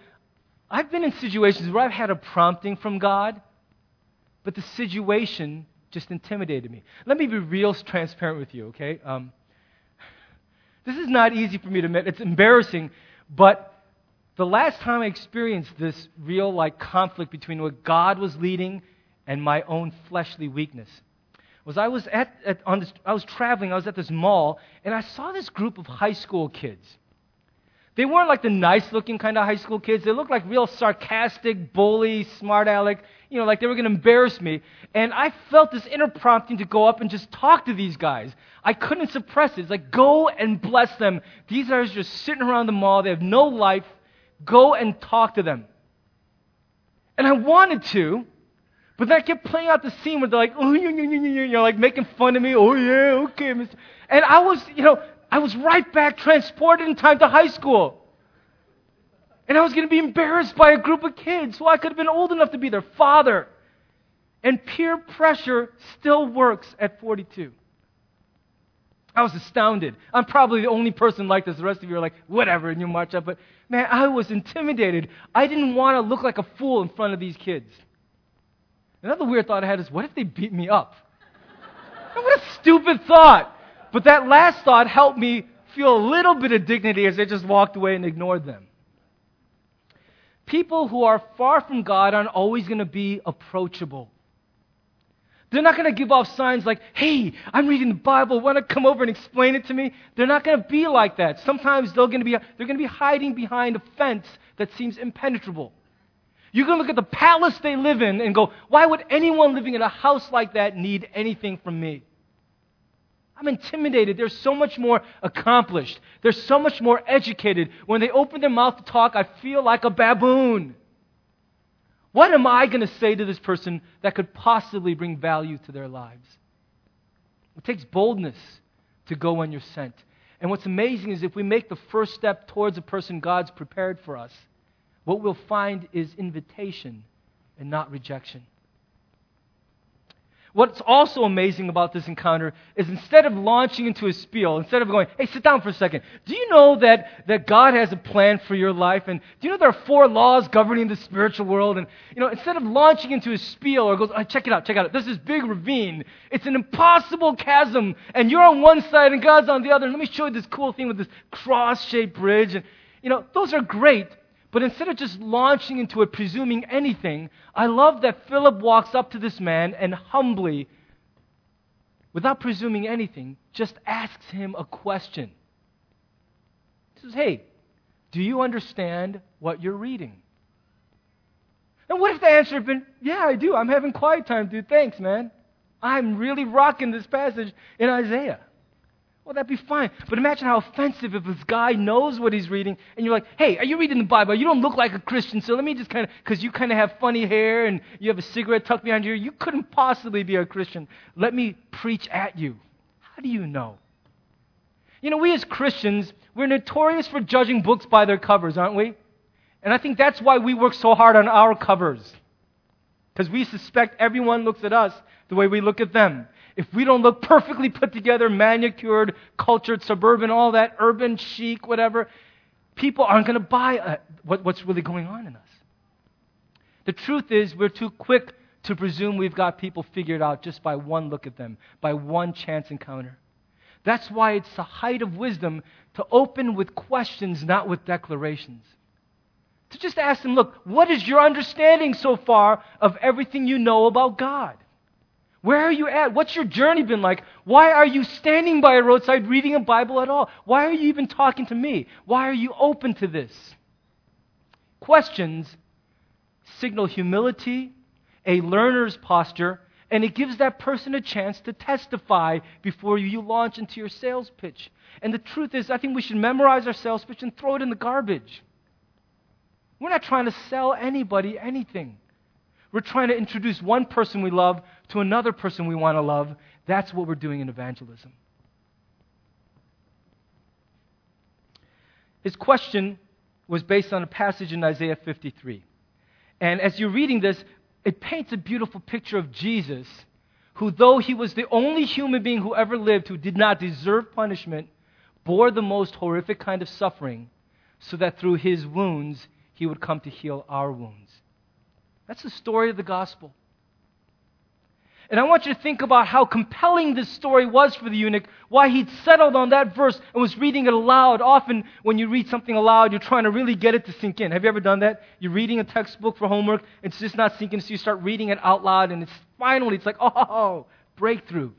I've been in situations where I've had a prompting from God, but the situation just intimidated me. Let me be real transparent with you, okay? Um, this is not easy for me to admit. It's embarrassing, but the last time I experienced this real like conflict between what God was leading and my own fleshly weakness was I was at, at on this, I was traveling. I was at this mall, and I saw this group of high school kids. They weren't like the nice looking kind of high school kids. They looked like real sarcastic, bully, smart aleck. You know, like they were going to embarrass me. And I felt this inner prompting to go up and just talk to these guys. I couldn't suppress it. It's like, go and bless them. These guys are just sitting around the mall. They have no life. Go and talk to them. And I wanted to, but then I kept playing out the scene where they're like, oh, yeah, you know, like making fun of me. Oh, yeah, okay. Mister. And I was, you know, I was right back transported in time to high school. And I was going to be embarrassed by a group of kids who I could have been old enough to be their father. And peer pressure still works at 42. I was astounded. I'm probably the only person like this. The rest of you are like, whatever, and you march up. But man, I was intimidated. I didn't want to look like a fool in front of these kids. Another weird thought I had is, what if they beat me up? what a stupid thought. But that last thought helped me feel a little bit of dignity as I just walked away and ignored them. People who are far from God aren't always going to be approachable. They're not going to give off signs like, hey, I'm reading the Bible. Want to come over and explain it to me? They're not going to be like that. Sometimes they're going to be, they're going to be hiding behind a fence that seems impenetrable. You can look at the palace they live in and go, why would anyone living in a house like that need anything from me? I'm intimidated. They're so much more accomplished. They're so much more educated. When they open their mouth to talk, I feel like a baboon. What am I going to say to this person that could possibly bring value to their lives? It takes boldness to go when you're sent. And what's amazing is if we make the first step towards a person God's prepared for us, what we'll find is invitation and not rejection. What's also amazing about this encounter is instead of launching into a spiel, instead of going, hey, sit down for a second, do you know that, that God has a plan for your life? And do you know there are four laws governing the spiritual world? And, you know, instead of launching into a spiel or goes, oh, check it out, check it out, this is big ravine. It's an impossible chasm, and you're on one side and God's on the other. And let me show you this cool thing with this cross shaped bridge. And, you know, those are great, but instead of just launching into it, presuming anything, I love that Philip walks up to this man and humbly, without presuming anything, just asks him a question. He says, Hey, do you understand what you're reading? And what if the answer had been, Yeah, I do. I'm having quiet time, dude. Thanks, man. I'm really rocking this passage in Isaiah. Well, that'd be fine. But imagine how offensive if this guy knows what he's reading and you're like, hey, are you reading the Bible? You don't look like a Christian, so let me just kind of, because you kind of have funny hair and you have a cigarette tucked behind your ear, you couldn't possibly be a Christian. Let me preach at you. How do you know? You know, we as Christians, we're notorious for judging books by their covers, aren't we? And I think that's why we work so hard on our covers. Because we suspect everyone looks at us the way we look at them if we don't look perfectly put together, manicured, cultured, suburban, all that, urban, chic, whatever, people aren't going to buy uh, what, what's really going on in us. The truth is, we're too quick to presume we've got people figured out just by one look at them, by one chance encounter. That's why it's the height of wisdom to open with questions, not with declarations. To just ask them, look, what is your understanding so far of everything you know about God? Where are you at? What's your journey been like? Why are you standing by a roadside reading a Bible at all? Why are you even talking to me? Why are you open to this? Questions signal humility, a learner's posture, and it gives that person a chance to testify before you launch into your sales pitch. And the truth is, I think we should memorize our sales pitch and throw it in the garbage. We're not trying to sell anybody anything. We're trying to introduce one person we love to another person we want to love. That's what we're doing in evangelism. His question was based on a passage in Isaiah 53. And as you're reading this, it paints a beautiful picture of Jesus, who, though he was the only human being who ever lived who did not deserve punishment, bore the most horrific kind of suffering, so that through his wounds he would come to heal our wounds. That's the story of the gospel. And I want you to think about how compelling this story was for the eunuch, why he'd settled on that verse and was reading it aloud. Often, when you read something aloud, you're trying to really get it to sink in. Have you ever done that? You're reading a textbook for homework, it's just not sinking, so you start reading it out loud, and it's finally, it's like, oh, breakthrough.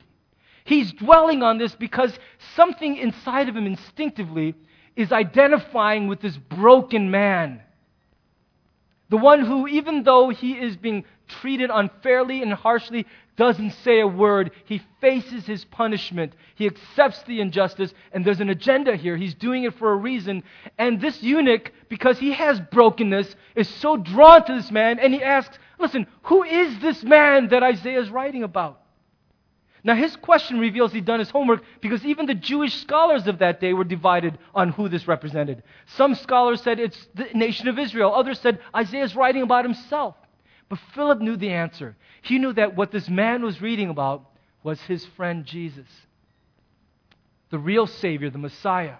He's dwelling on this because something inside of him instinctively is identifying with this broken man. The one who, even though he is being treated unfairly and harshly, doesn't say a word. He faces his punishment. He accepts the injustice, and there's an agenda here. He's doing it for a reason. And this eunuch, because he has brokenness, is so drawn to this man, and he asks, Listen, who is this man that Isaiah is writing about? Now, his question reveals he'd done his homework because even the Jewish scholars of that day were divided on who this represented. Some scholars said it's the nation of Israel, others said Isaiah's writing about himself. But Philip knew the answer. He knew that what this man was reading about was his friend Jesus, the real Savior, the Messiah.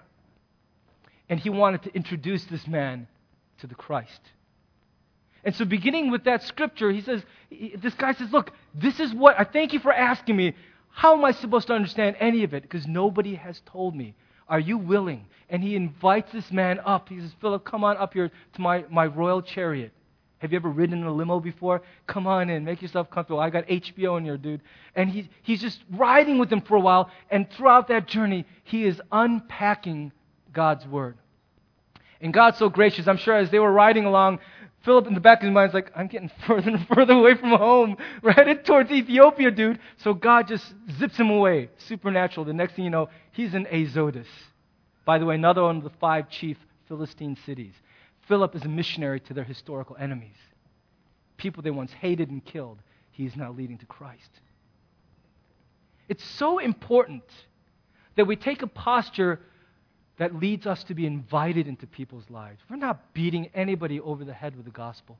And he wanted to introduce this man to the Christ. And so, beginning with that scripture, he says, This guy says, Look, this is what, I thank you for asking me. How am I supposed to understand any of it? Because nobody has told me. Are you willing? And he invites this man up. He says, Philip, come on up here to my, my royal chariot. Have you ever ridden in a limo before? Come on in, make yourself comfortable. I got HBO in here, dude. And he, he's just riding with him for a while, and throughout that journey, he is unpacking God's Word. And God's so gracious, I'm sure as they were riding along, Philip in the back of his mind is like, I'm getting further and further away from home. We're headed towards Ethiopia, dude. So God just zips him away. Supernatural. The next thing you know, he's in Azotus. By the way, another one of the five chief Philistine cities. Philip is a missionary to their historical enemies. People they once hated and killed, he is now leading to Christ. It's so important that we take a posture that leads us to be invited into people's lives. We're not beating anybody over the head with the gospel.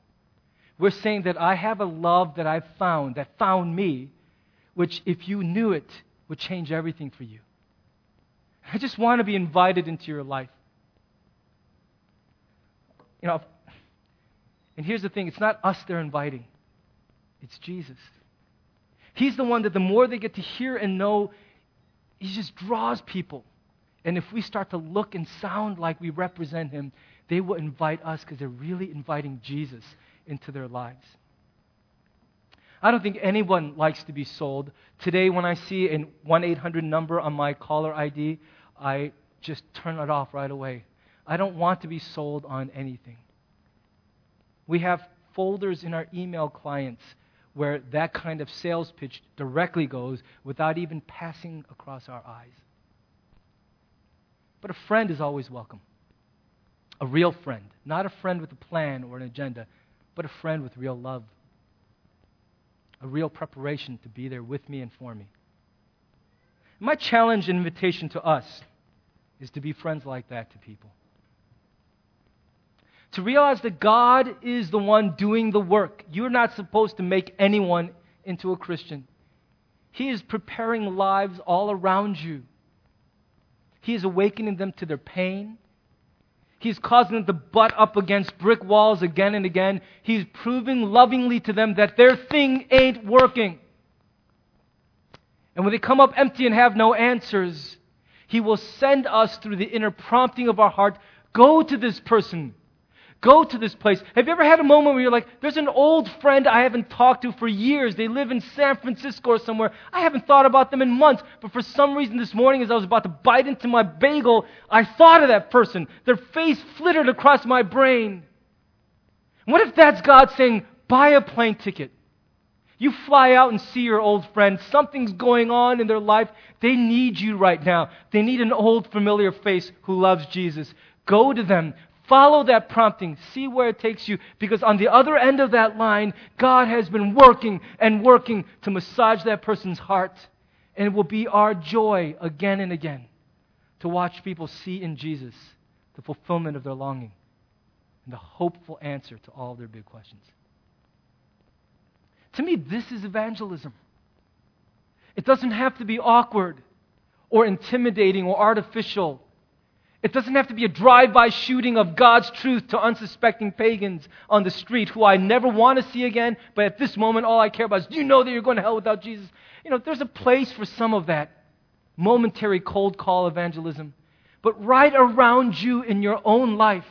We're saying that I have a love that I've found, that found me, which, if you knew it, would change everything for you. I just want to be invited into your life. You know, and here's the thing it's not us they're inviting, it's Jesus. He's the one that the more they get to hear and know, he just draws people. And if we start to look and sound like we represent him, they will invite us because they're really inviting Jesus into their lives. I don't think anyone likes to be sold. Today, when I see a 1 800 number on my caller ID, I just turn it off right away. I don't want to be sold on anything. We have folders in our email clients where that kind of sales pitch directly goes without even passing across our eyes. But a friend is always welcome. A real friend. Not a friend with a plan or an agenda, but a friend with real love a real preparation to be there with me and for me. My challenge and invitation to us is to be friends like that to people. To realize that God is the one doing the work. You're not supposed to make anyone into a Christian. He is preparing lives all around you. He is awakening them to their pain. He's causing them to butt up against brick walls again and again. He's proving lovingly to them that their thing ain't working. And when they come up empty and have no answers, He will send us through the inner prompting of our heart go to this person. Go to this place. Have you ever had a moment where you're like, there's an old friend I haven't talked to for years. They live in San Francisco or somewhere. I haven't thought about them in months. But for some reason this morning, as I was about to bite into my bagel, I thought of that person. Their face flittered across my brain. What if that's God saying, buy a plane ticket? You fly out and see your old friend. Something's going on in their life. They need you right now. They need an old familiar face who loves Jesus. Go to them. Follow that prompting. See where it takes you. Because on the other end of that line, God has been working and working to massage that person's heart. And it will be our joy again and again to watch people see in Jesus the fulfillment of their longing and the hopeful answer to all their big questions. To me, this is evangelism. It doesn't have to be awkward or intimidating or artificial it doesn't have to be a drive by shooting of God's truth to unsuspecting pagans on the street who I never want to see again, but at this moment, all I care about is do you know that you're going to hell without Jesus? You know, there's a place for some of that momentary cold call evangelism. But right around you in your own life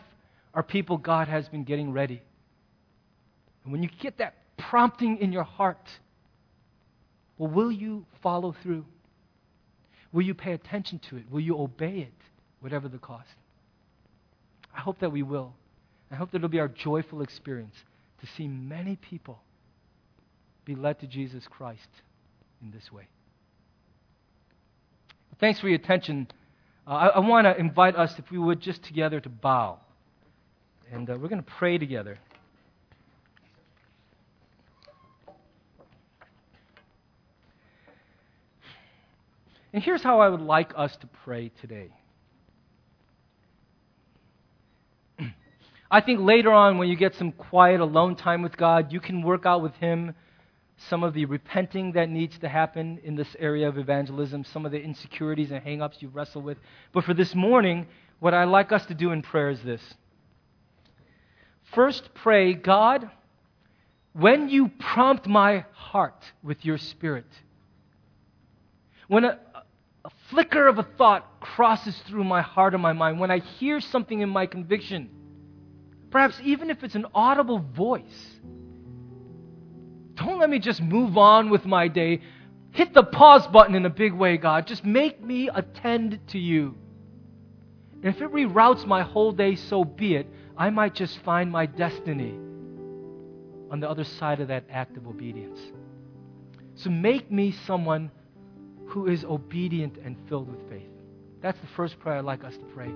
are people God has been getting ready. And when you get that prompting in your heart, well, will you follow through? Will you pay attention to it? Will you obey it? Whatever the cost. I hope that we will. I hope that it'll be our joyful experience to see many people be led to Jesus Christ in this way. Thanks for your attention. Uh, I, I want to invite us, if we would, just together to bow. And uh, we're going to pray together. And here's how I would like us to pray today. I think later on, when you get some quiet, alone time with God, you can work out with Him some of the repenting that needs to happen in this area of evangelism, some of the insecurities and hangups you wrestle with. But for this morning, what I'd like us to do in prayer is this. First, pray, God, when you prompt my heart with your spirit, when a, a flicker of a thought crosses through my heart and my mind, when I hear something in my conviction, Perhaps even if it's an audible voice. Don't let me just move on with my day. Hit the pause button in a big way, God. Just make me attend to you. And if it reroutes my whole day, so be it. I might just find my destiny on the other side of that act of obedience. So make me someone who is obedient and filled with faith. That's the first prayer I'd like us to pray.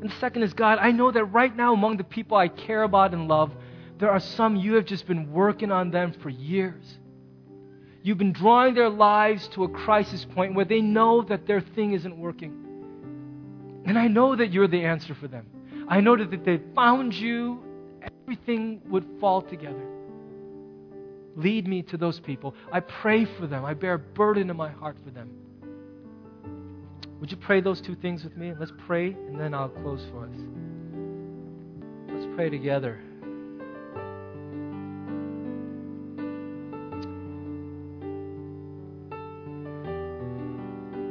And the second is God, I know that right now among the people I care about and love, there are some you have just been working on them for years. You've been drawing their lives to a crisis point where they know that their thing isn't working. And I know that you're the answer for them. I know that if they found you, everything would fall together. Lead me to those people. I pray for them. I bear a burden in my heart for them. Would you pray those two things with me? Let's pray, and then I'll close for us. Let's pray together.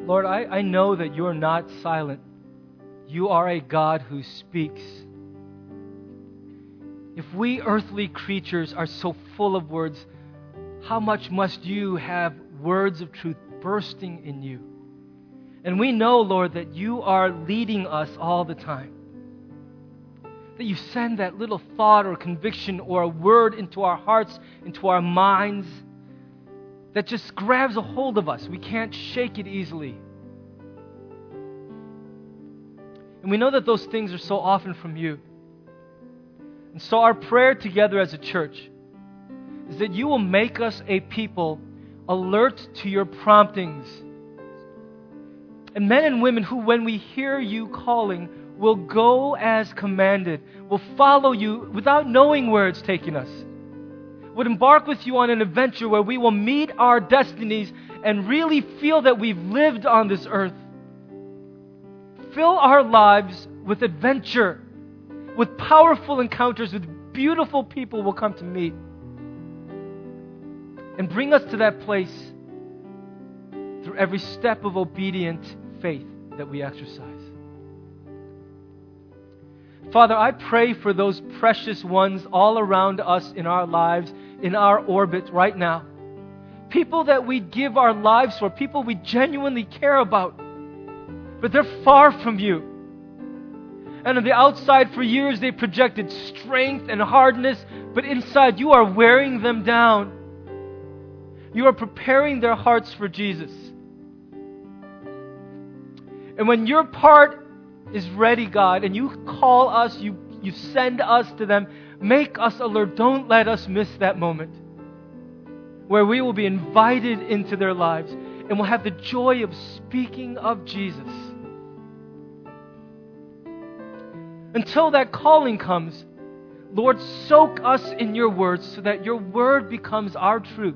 Lord, I, I know that you're not silent. You are a God who speaks. If we earthly creatures are so full of words, how much must you have words of truth bursting in you? And we know, Lord, that you are leading us all the time. That you send that little thought or conviction or a word into our hearts, into our minds, that just grabs a hold of us. We can't shake it easily. And we know that those things are so often from you. And so, our prayer together as a church is that you will make us a people alert to your promptings. And men and women who, when we hear you calling, will go as commanded, will follow you without knowing where it's taking us, would embark with you on an adventure where we will meet our destinies and really feel that we've lived on this earth. Fill our lives with adventure, with powerful encounters, with beautiful people we'll come to meet and bring us to that place through every step of obedient faith that we exercise. Father, I pray for those precious ones all around us in our lives, in our orbit right now. People that we give our lives for, people we genuinely care about, but they're far from you. And on the outside, for years, they projected strength and hardness, but inside, you are wearing them down. You are preparing their hearts for Jesus. And when your part is ready, God, and you call us, you, you send us to them, make us alert. Don't let us miss that moment where we will be invited into their lives and will have the joy of speaking of Jesus. Until that calling comes, Lord, soak us in your words so that your word becomes our truth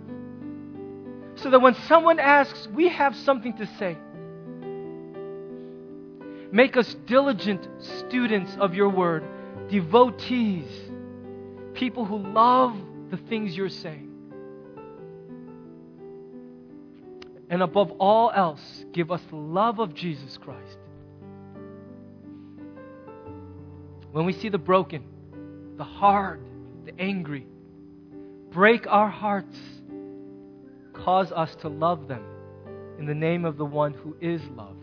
so that when someone asks, we have something to say. Make us diligent students of your word, devotees, people who love the things you're saying. And above all else, give us the love of Jesus Christ. When we see the broken, the hard, the angry, break our hearts cause us to love them in the name of the one who is love.